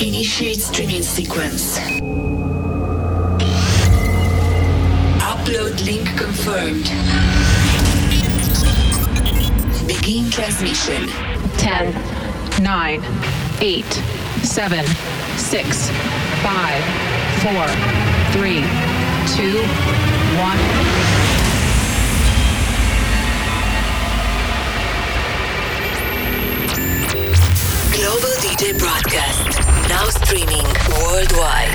Initiate streaming sequence. Upload link confirmed. Begin transmission. 10, 9, 8, 7, 6, 5, 4, 3, 2, 1. Global DJ broadcast. Now streaming worldwide.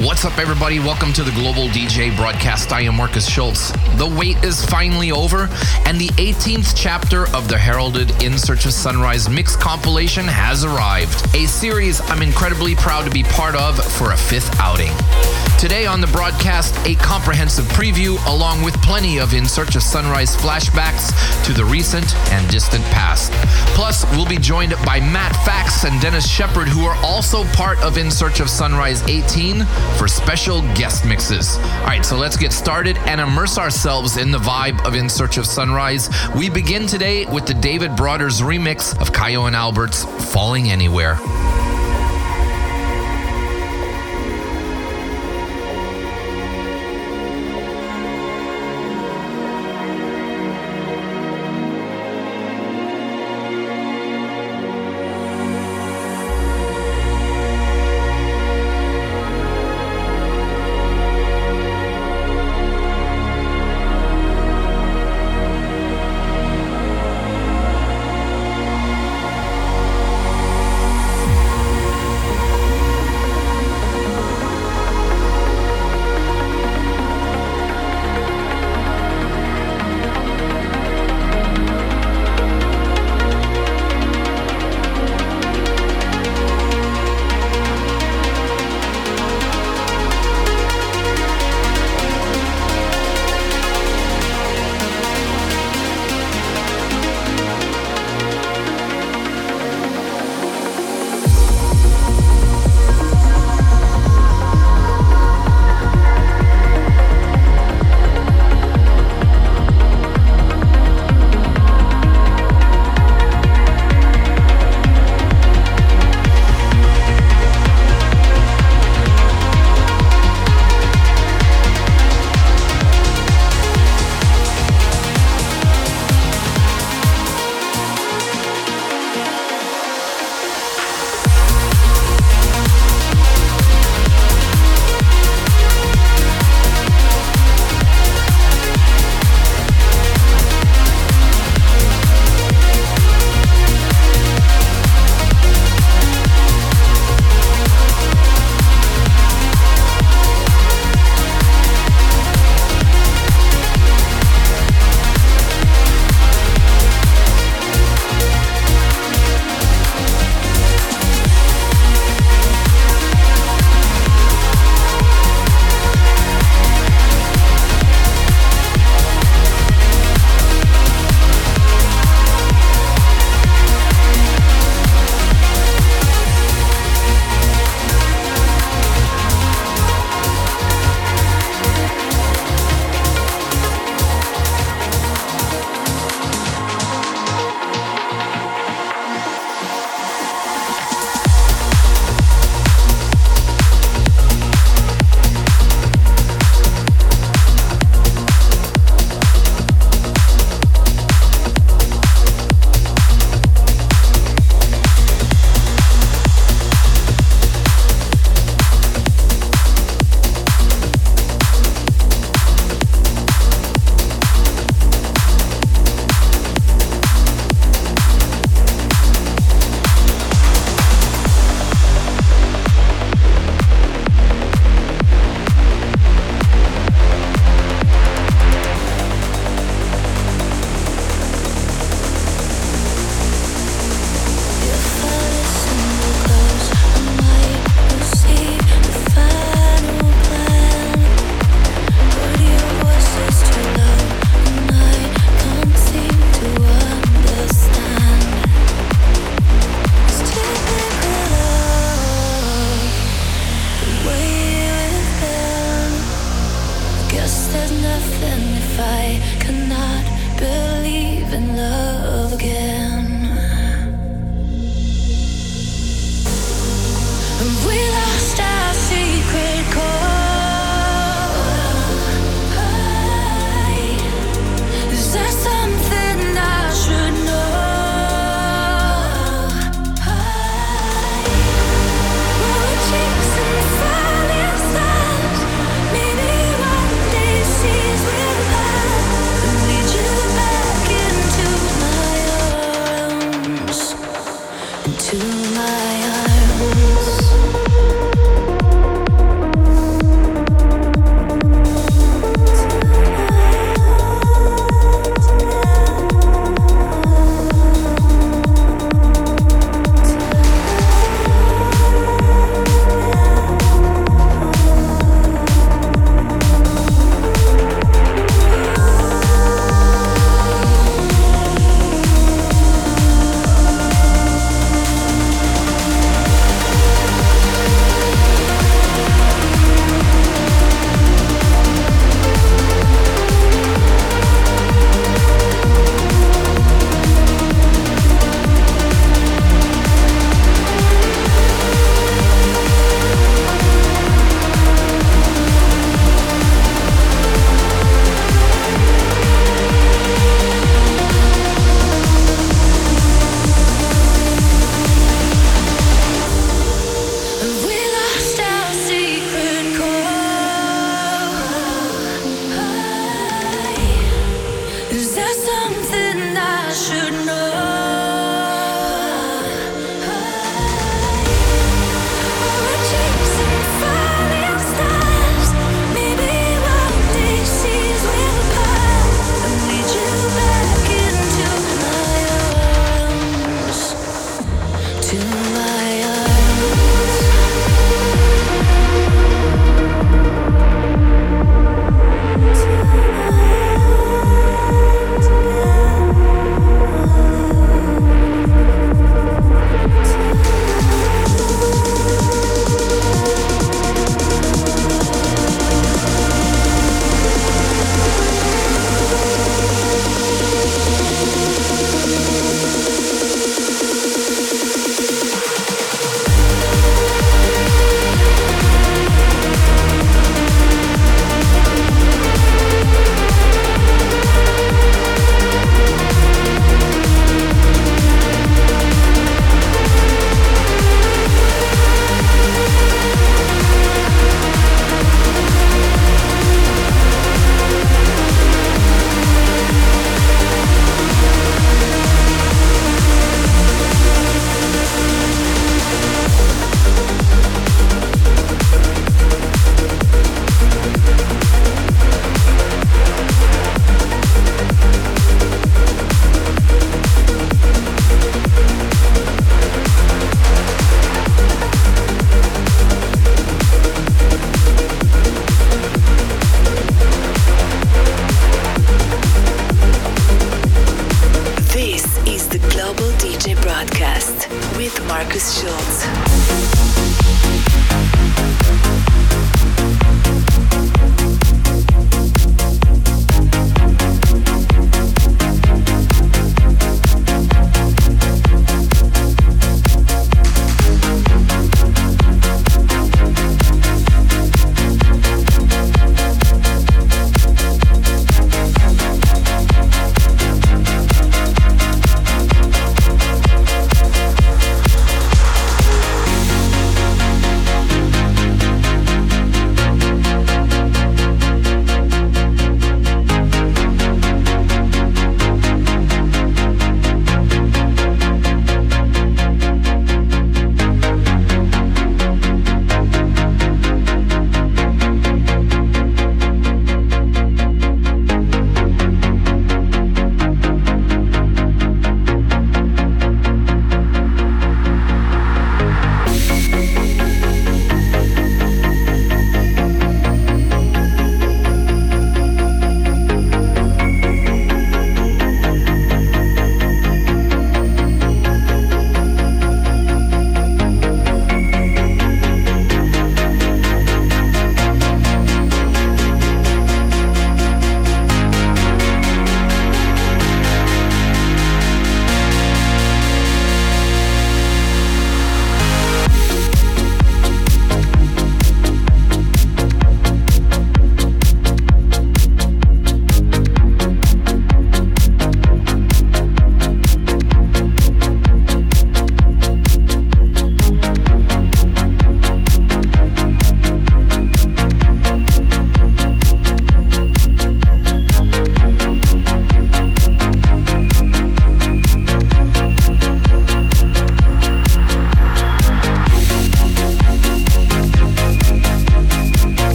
What's up, everybody? Welcome to the Global DJ broadcast. I am Markus Schulz. The wait is finally over, and the 18th chapter of the heralded In Search of Sunrise mix compilation has arrived. A series I'm incredibly proud to be part of for a fifth outing. Today on the broadcast, a comprehensive preview along with plenty of In Search of Sunrise flashbacks to the recent and distant past. Plus, we'll be joined by Matt Fax and Denis Sheperd, who are also part of In Search of Sunrise 18 for special guest mixes. All right, so let's get started and immerse ourselves in the vibe of In Search of Sunrise. We begin today with the David Broaders remix of Kyau and Albert's Falling Anywhere.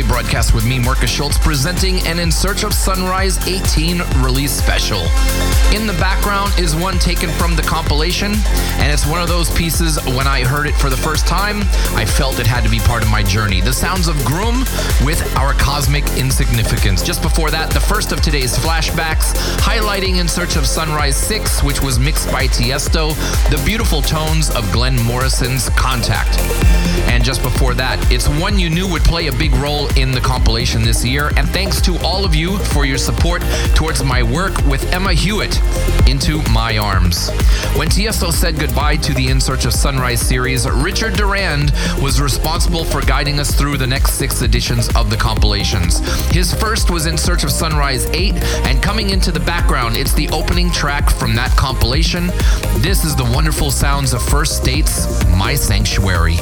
Broadcast with me, Markus Schulz, presenting an In Search of Sunrise 18 release special. In the background is one taken from the compilation, and it's one of those pieces when I heard it for the first time, I felt it had to be part of my journey. The sounds of Groom with Our Cosmic Insignificance. Just before that, the first of today's flashbacks, highlighting In Search of Sunrise 6, which was mixed by Tiesto, the beautiful tones of Glenn Morrison's Contact. And just before that, it's one you knew would play a big role in the compilation this year. And thanks to all of you for your support towards my work with Emma Hewitt, Into My Arms. When Tiesto said goodbye to the In Search of Sunrise series, Richard Durand was responsible for guiding us through the next six editions of the compilations. His first was In Search of Sunrise 8, and coming into the background, it's the opening track from that compilation. This is the wonderful sounds of First State's My Sanctuary.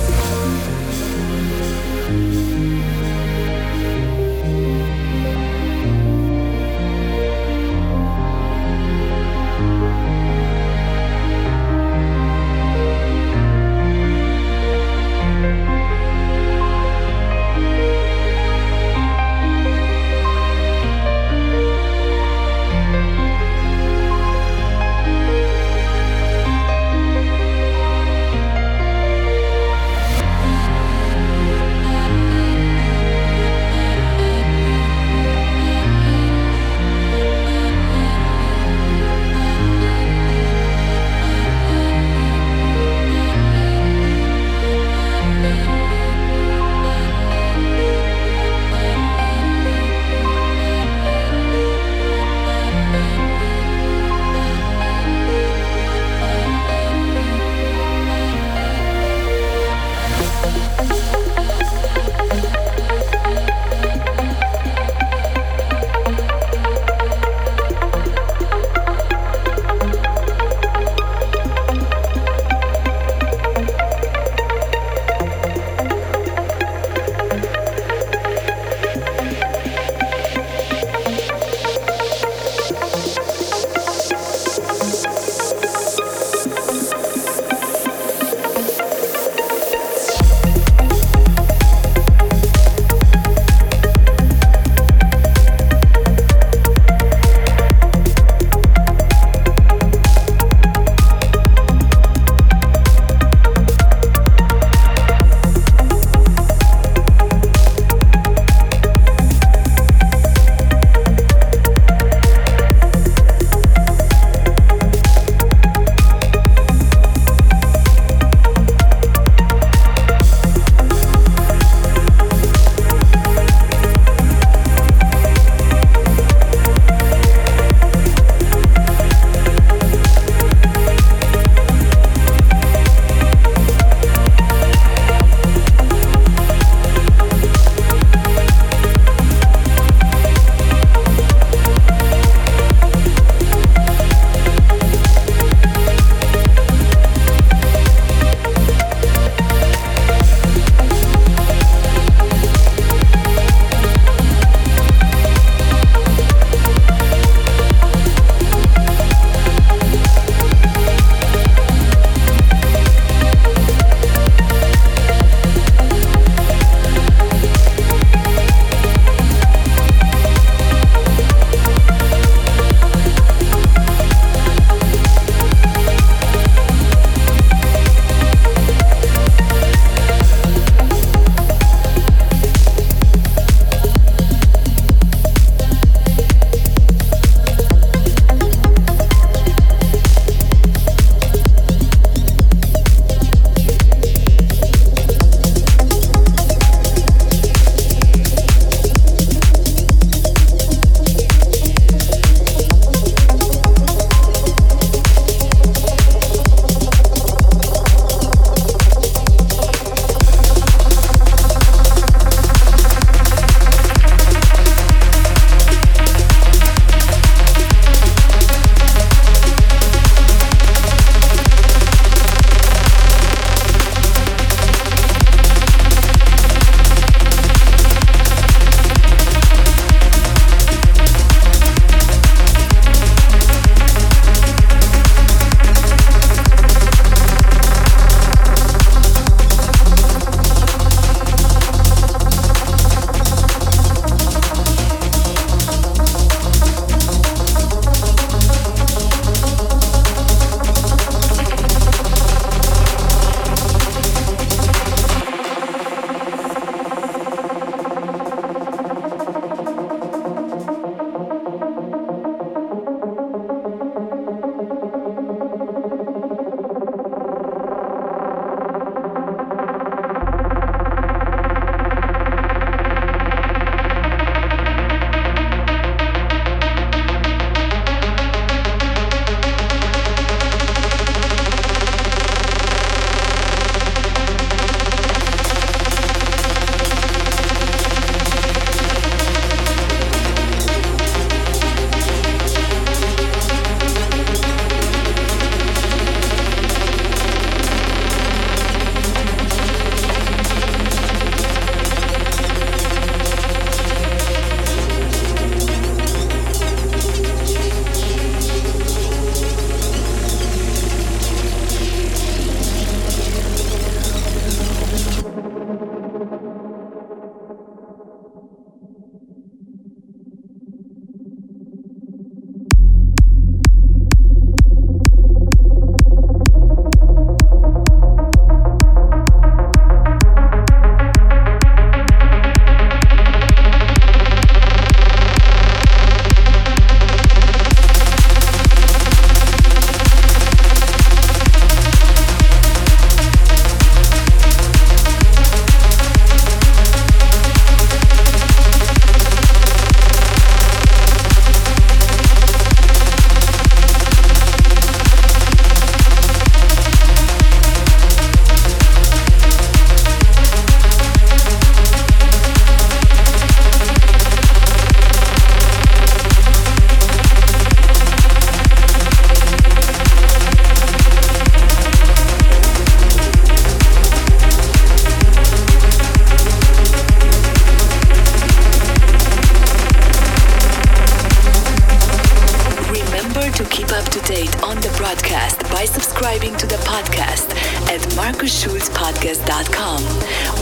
Keep up to date on the broadcast by subscribing to the podcast at marcusschulzpodcast.com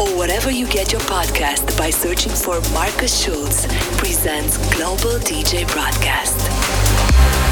or wherever you get your podcast by searching for Markus Schulz presents Global DJ Broadcast.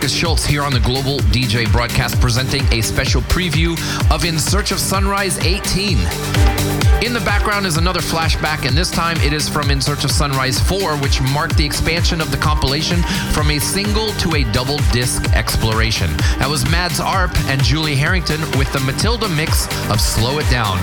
Markus Schulz, here on the Global DJ broadcast, presenting a special preview of In Search of Sunrise 18. In the background is another flashback, and this time it is from In Search of Sunrise 4, which marked the expansion of the compilation from a single to a double disc exploration. That was Mads Arp and Julie Harrington with the Matilda mix of Slow It Down.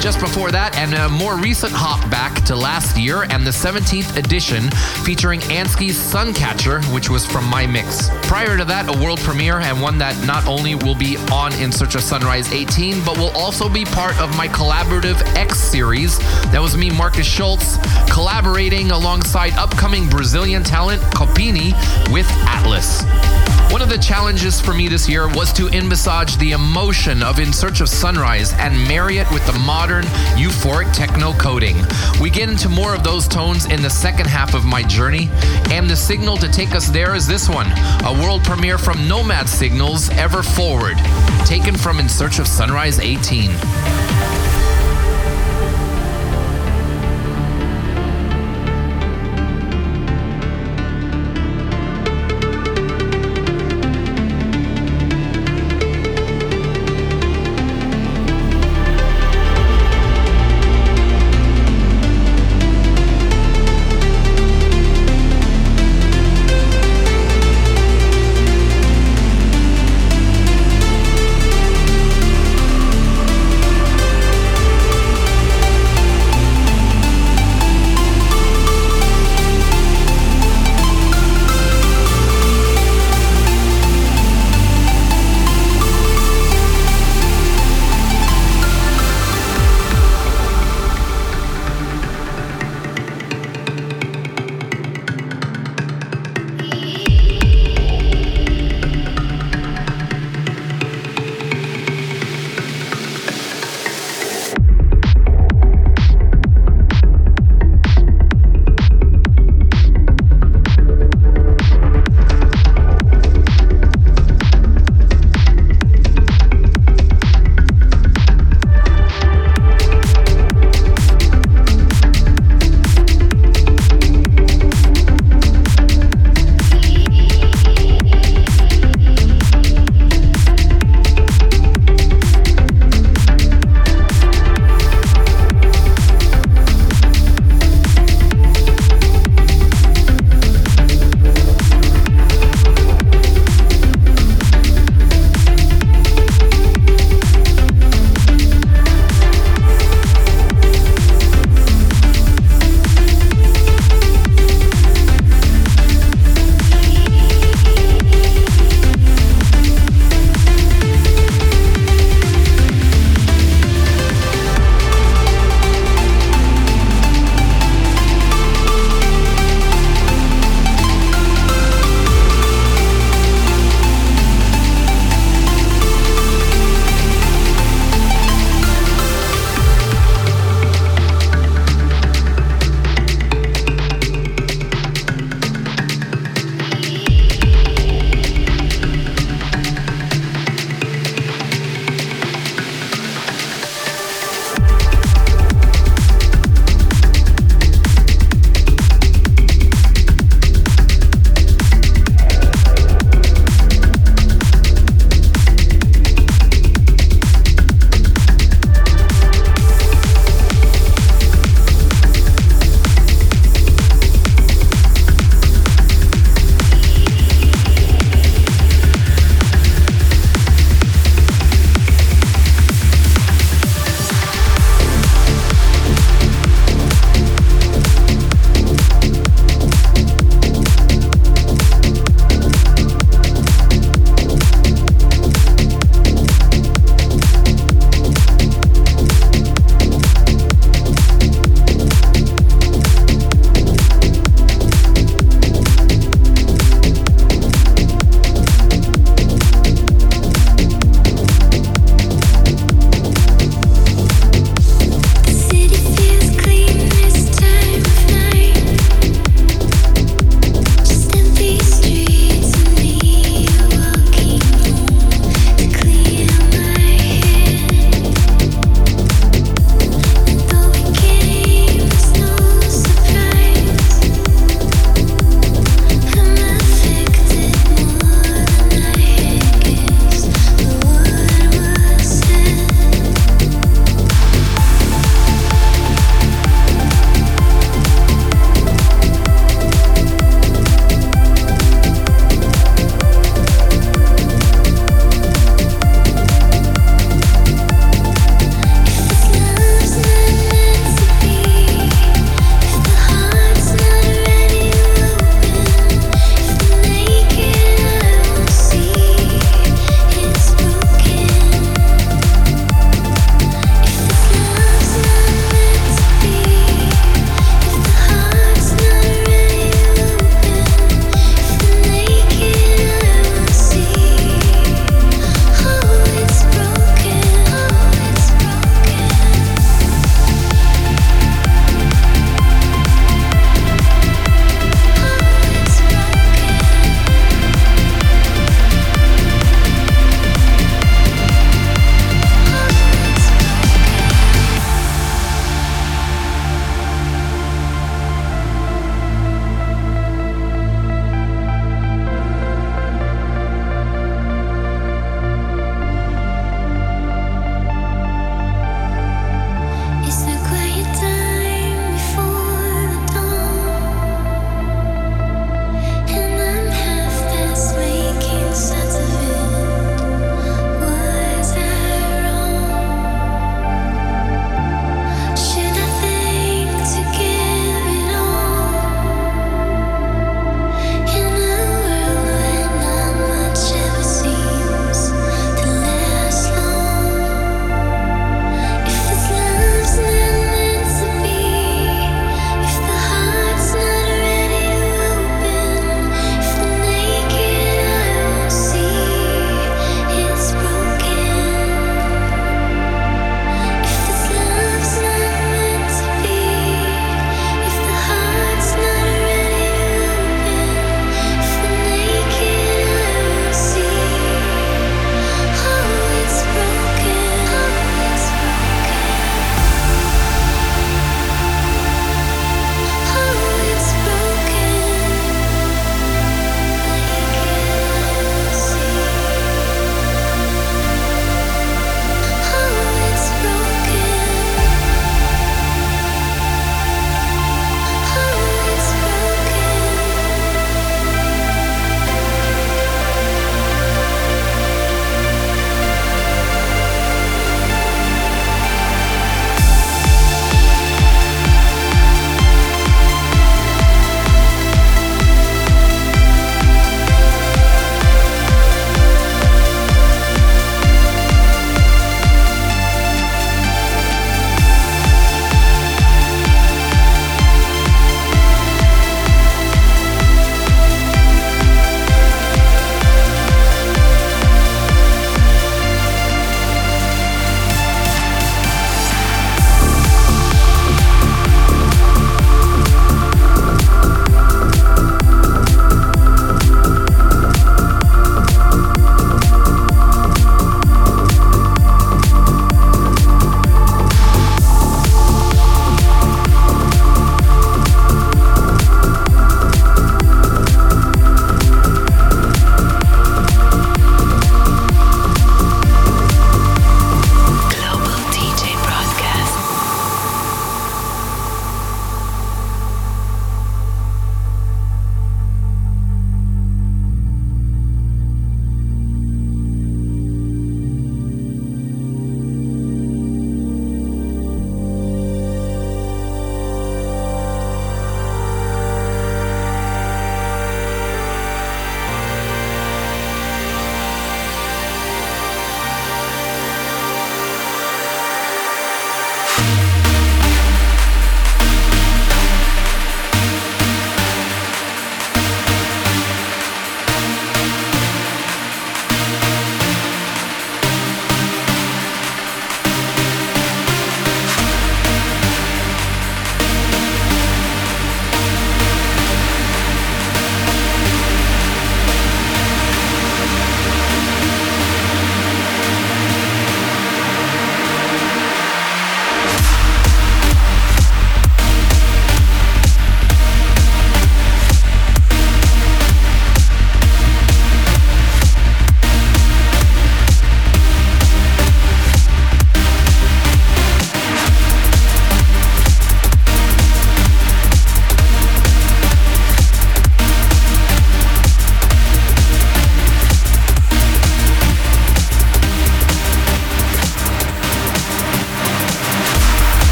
Just before that, and a more recent hop back to last year and the 17th edition featuring Ansky's Suncatcher, which was from my mix. Prior to that, a world premiere and one that not only will be on In Search of Sunrise 18, but will also be part of my collaborative X series. That was me, Markus Schulz, collaborating alongside upcoming Brazilian talent Copini with Atlas. One of the challenges for me this year was to envisage the emotion of In Search of Sunrise and marry it with the modern, euphoric techno coding. We get into more of those tones in the second half of my journey, and the signal to take us there is this one a world premiere from Nomad Signals Ever Forward, taken from In Search of Sunrise 18.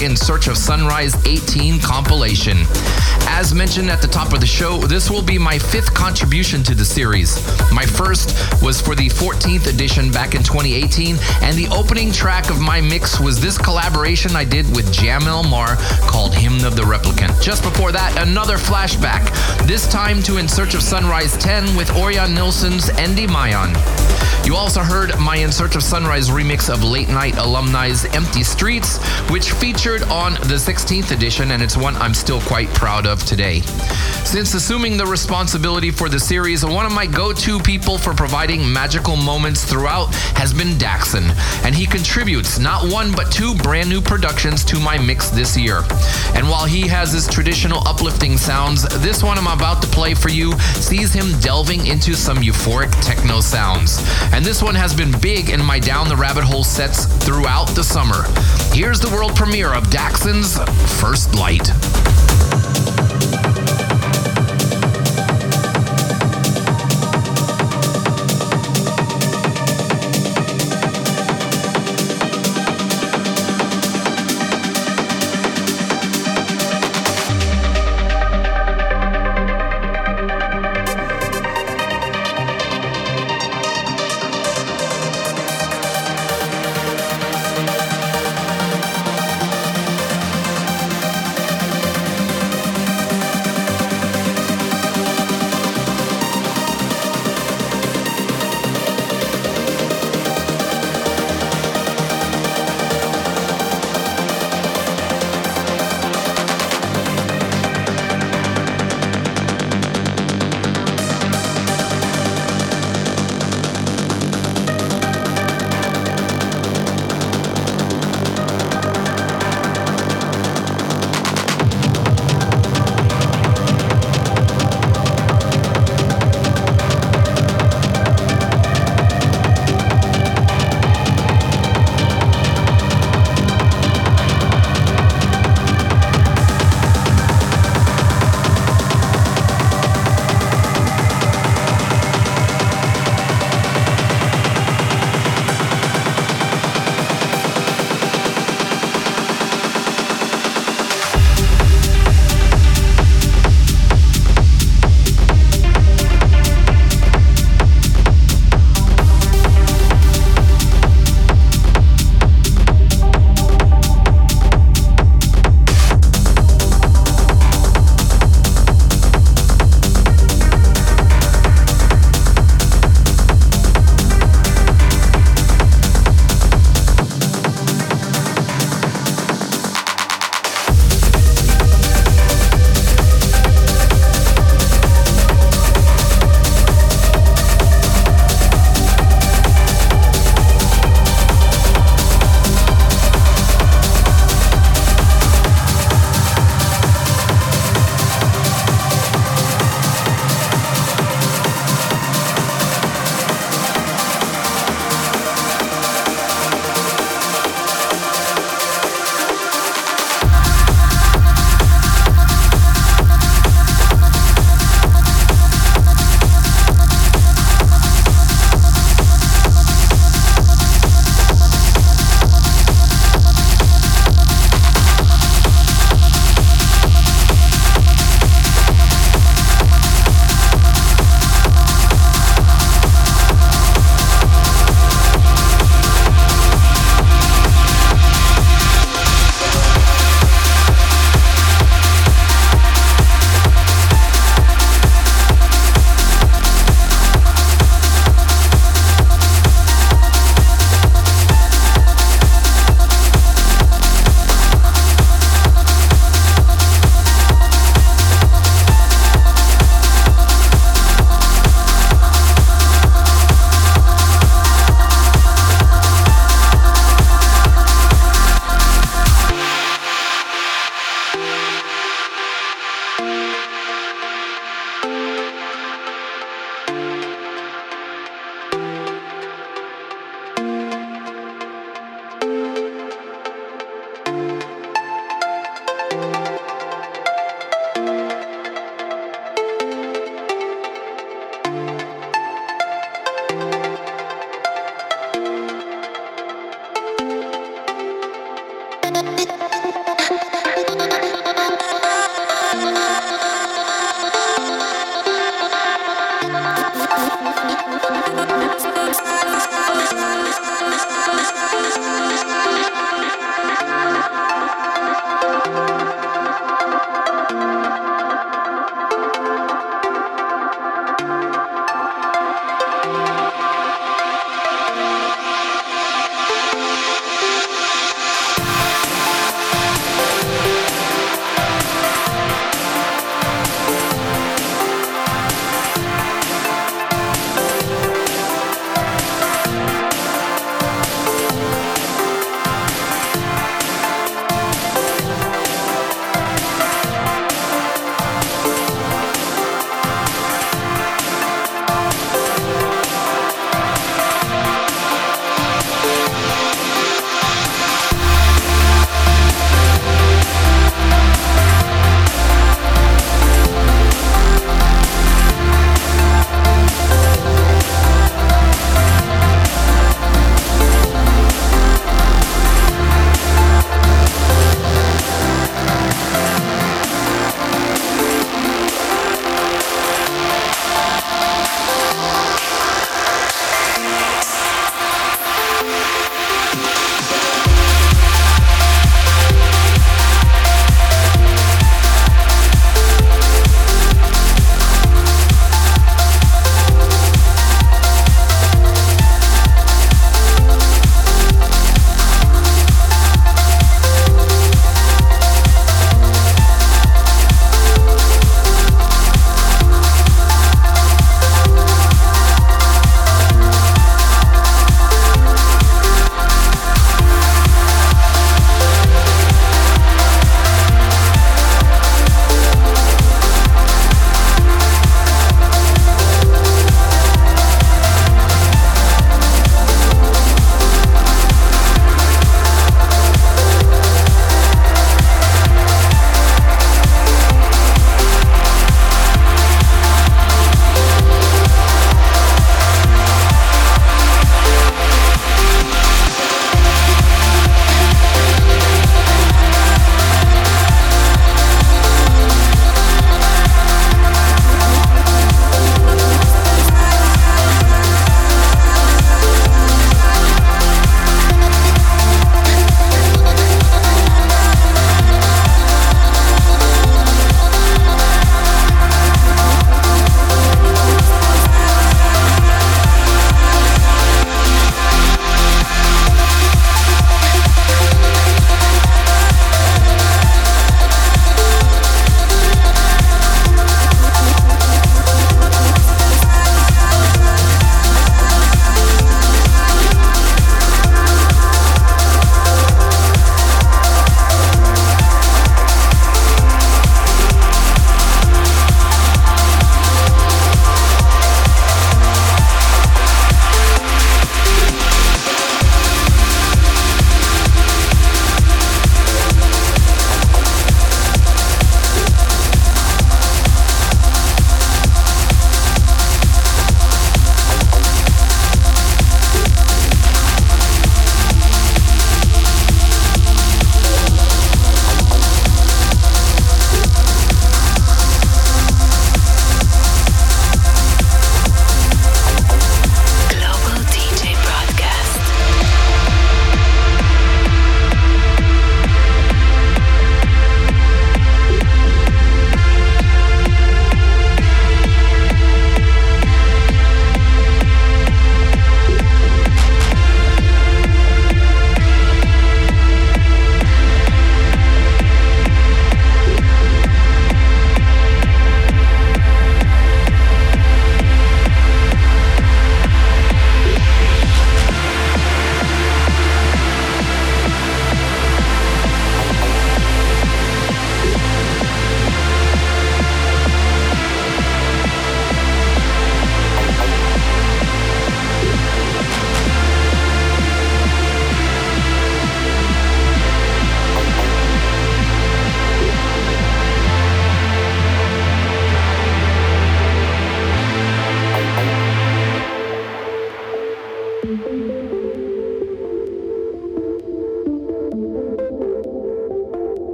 In Search of Sunrise 18 compilation. As mentioned at the top of the show, this will be my fifth contribution to the series. My first was for the 14th edition back in 2018, and the opening track of my mix was this collaboration I did with Jam Mar called Hymn of the Replicant. Just before that, another flashback, this time to In Search of Sunrise 10 with Orjan Nilsen's Endymion. You also heard my In Search of Sunrise remix of Late Night Alumni's Empty Streets, which featured on the 16th edition, and it's one I'm still quite proud of today. Since assuming the responsibility for the series, one of my go to people for providing magical moments throughout has been Daxson, and he contributes not one but two brand new productions to my mix this year. And while he has his traditional uplifting sounds, this one I'm about to play for you sees him delving into some euphoric techno sounds. And this one has been big in my Down the Rabbit Hole sets throughout the summer. Here's the world premiere of Daxson's First Light.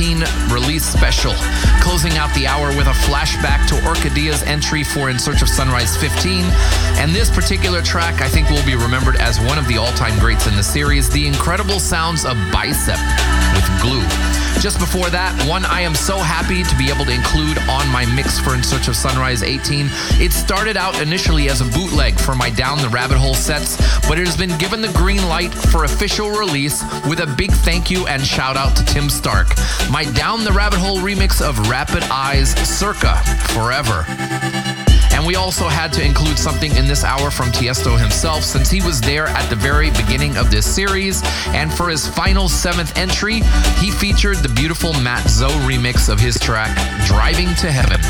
2019 release special, closing out the hour with a flashback to Orkidea's entry for In Search of Sunrise 15. And this particular track, I think, will be remembered as one of the all time greats in the series The Incredible Sounds of Bicep with Glue. Just before that, one I am so happy to be able to include on my mix for In Search of Sunrise 18. It started out initially as a bootleg for my Down the Rabbit Hole sets, but it has been given the green light for official release with a big thank you and shout out to Tim Stark. My Down the Rabbit Hole remix of Rapid Eyes Circa Forever. We also had to include something in this hour from Tiesto himself since he was there at the very beginning of this series. And for his final seventh entry, he featured the beautiful Mat Zo remix of his track, Driving to Heaven.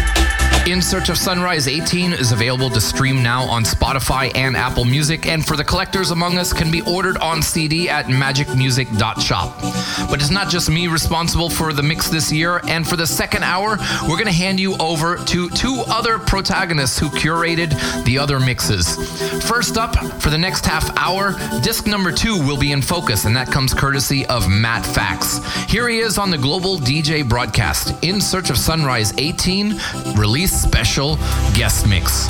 In Search of Sunrise 18 is available to stream now on Spotify and Apple Music, and for the collectors among us, can be ordered on CD at magicmusic.shop. But it's not just me responsible for the mix this year, and for the second hour, we're going to hand you over to two other protagonists who curated the other mixes. First up, for the next half hour, disc number two will be in focus, and that comes courtesy of Matt Fax. Here he is on the Global DJ broadcast, In Search of Sunrise 18, release special guest mix.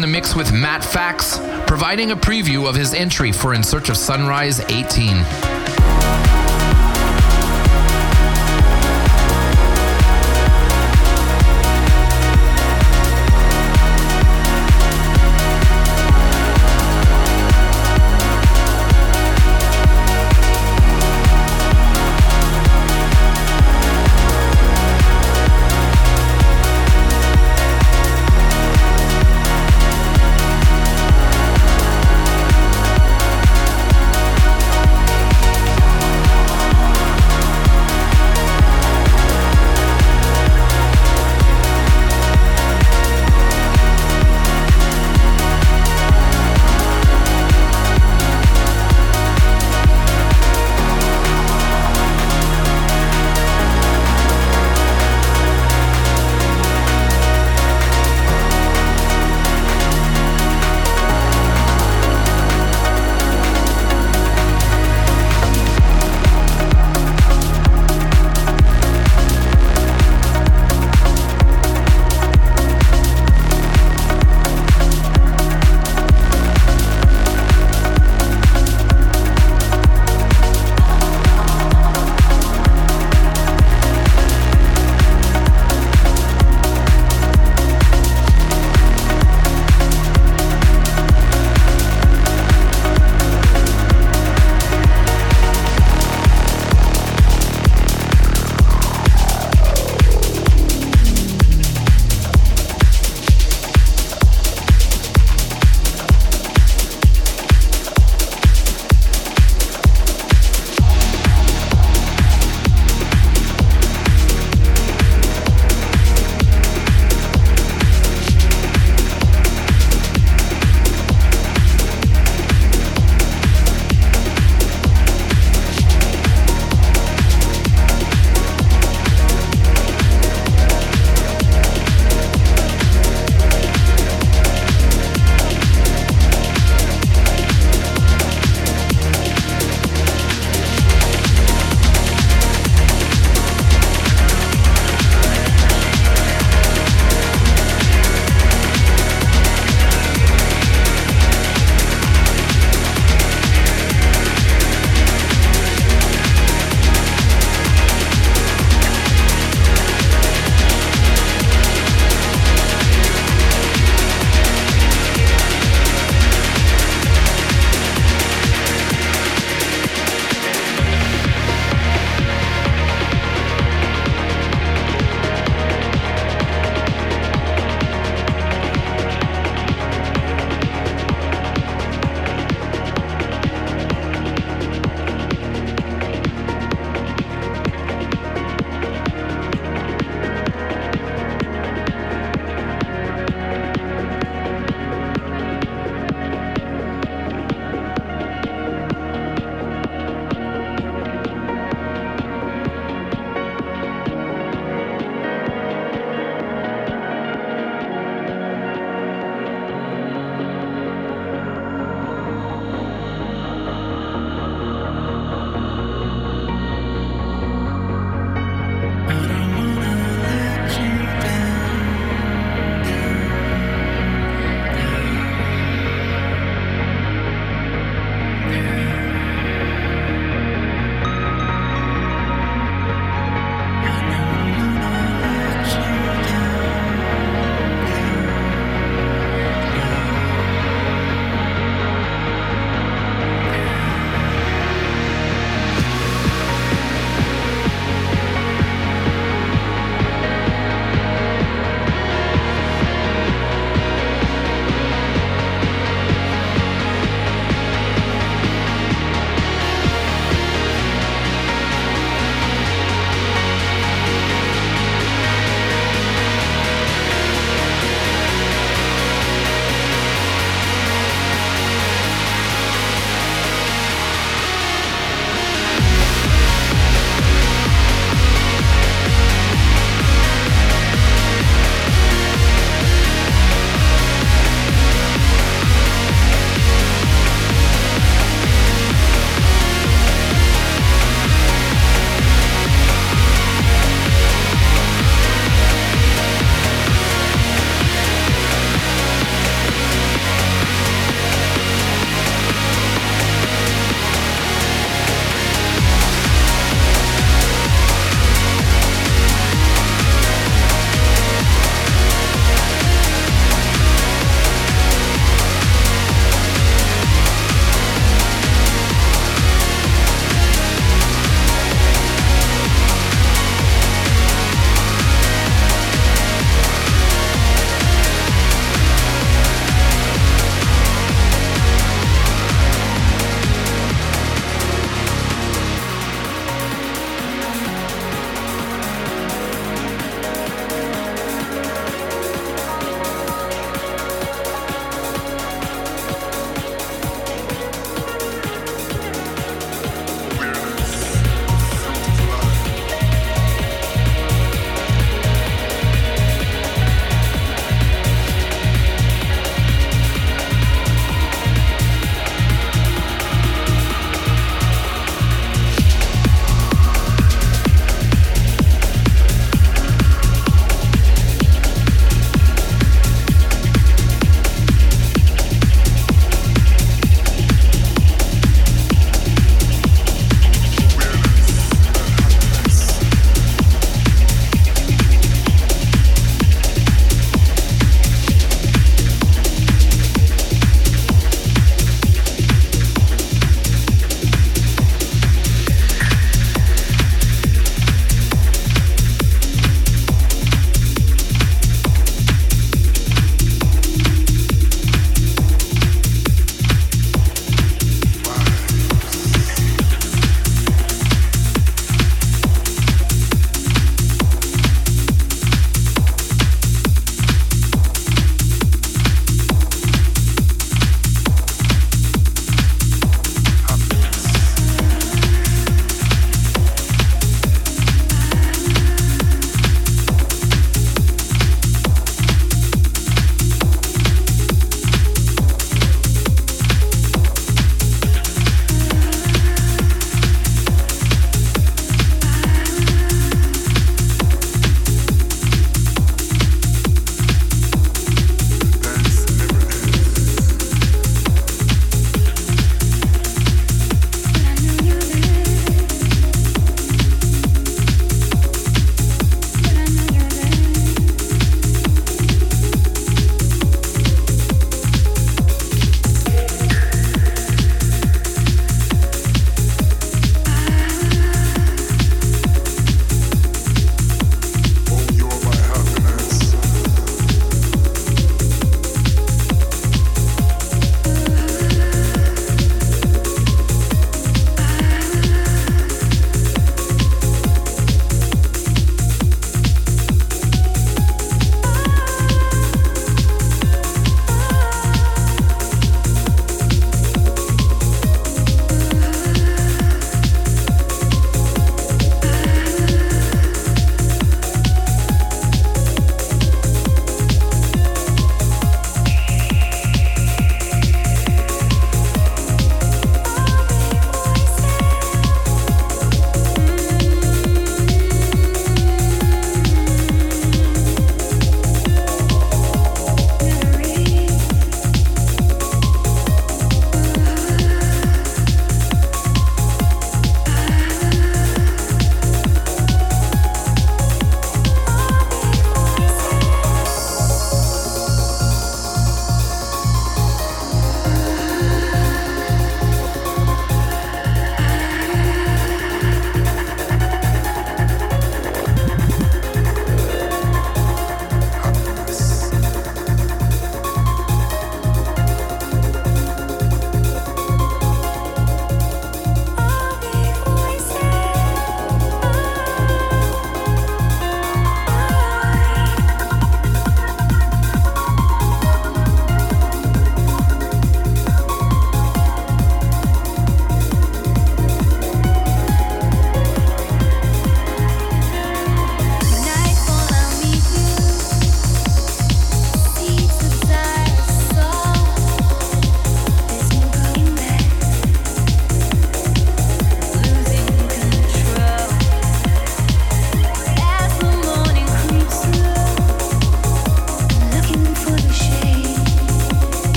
In the mix with Matt Fax, providing a preview of his entry for In Search of Sunrise 18.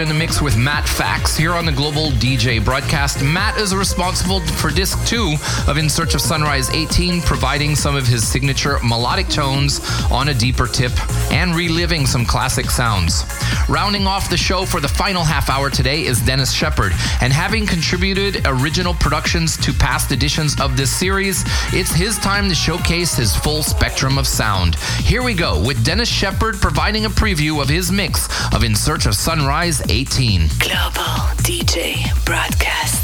In the mix with Matt Fax here on the Global DJ broadcast. Matt is responsible for disc two of In Search of Sunrise 18, providing some of his signature melodic tones on a deeper tip and reliving some classic sounds. Rounding off the show for the final half hour today is Denis Sheperd, and having contributed original productions to past editions of this series, it's his time to showcase his full spectrum of sound. Here we go with Denis Sheperd providing a preview of his mix of In Search of Sunrise 18. Global DJ Broadcast.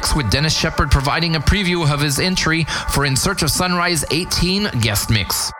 Mix with Denis Sheperd providing a preview of his entry for In Search of Sunrise 18 guest mix.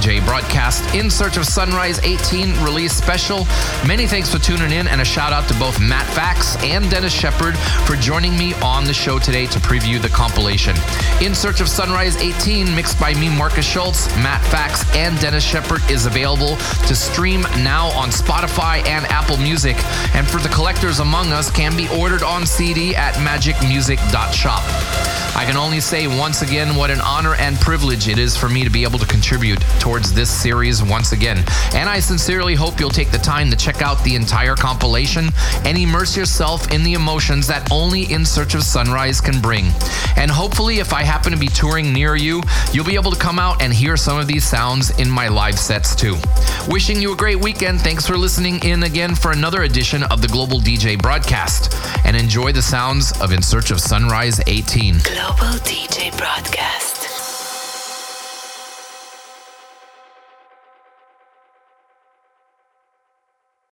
DJ broadcast In Search of Sunrise 18 release special. Many thanks for tuning in and a shout out to both Matt Fax and Denis Sheperd for joining me on the show today to preview the compilation. In Search of Sunrise 18, mixed by me, Markus Schulz, Matt Fax, and Denis Sheperd, is available to stream now on Spotify and Apple Music. And for the collectors among us, can be ordered on CD at magicmusic.shop. I can only say once again what an honor and privilege it is for me to be able to contribute towards this series once again. And I sincerely hope you'll take the time to check out the entire compilation and immerse yourself in the emotions that only In Search of Sunrise can bring. And hopefully, if I happen to be touring near you, you'll be able to come out and hear some of these sounds in my live sets too. Wishing you a great weekend. Thanks for listening in again for another edition of the Global DJ broadcast. And enjoy the sounds of In Search of Sunrise 18. Global DJ Broadcast.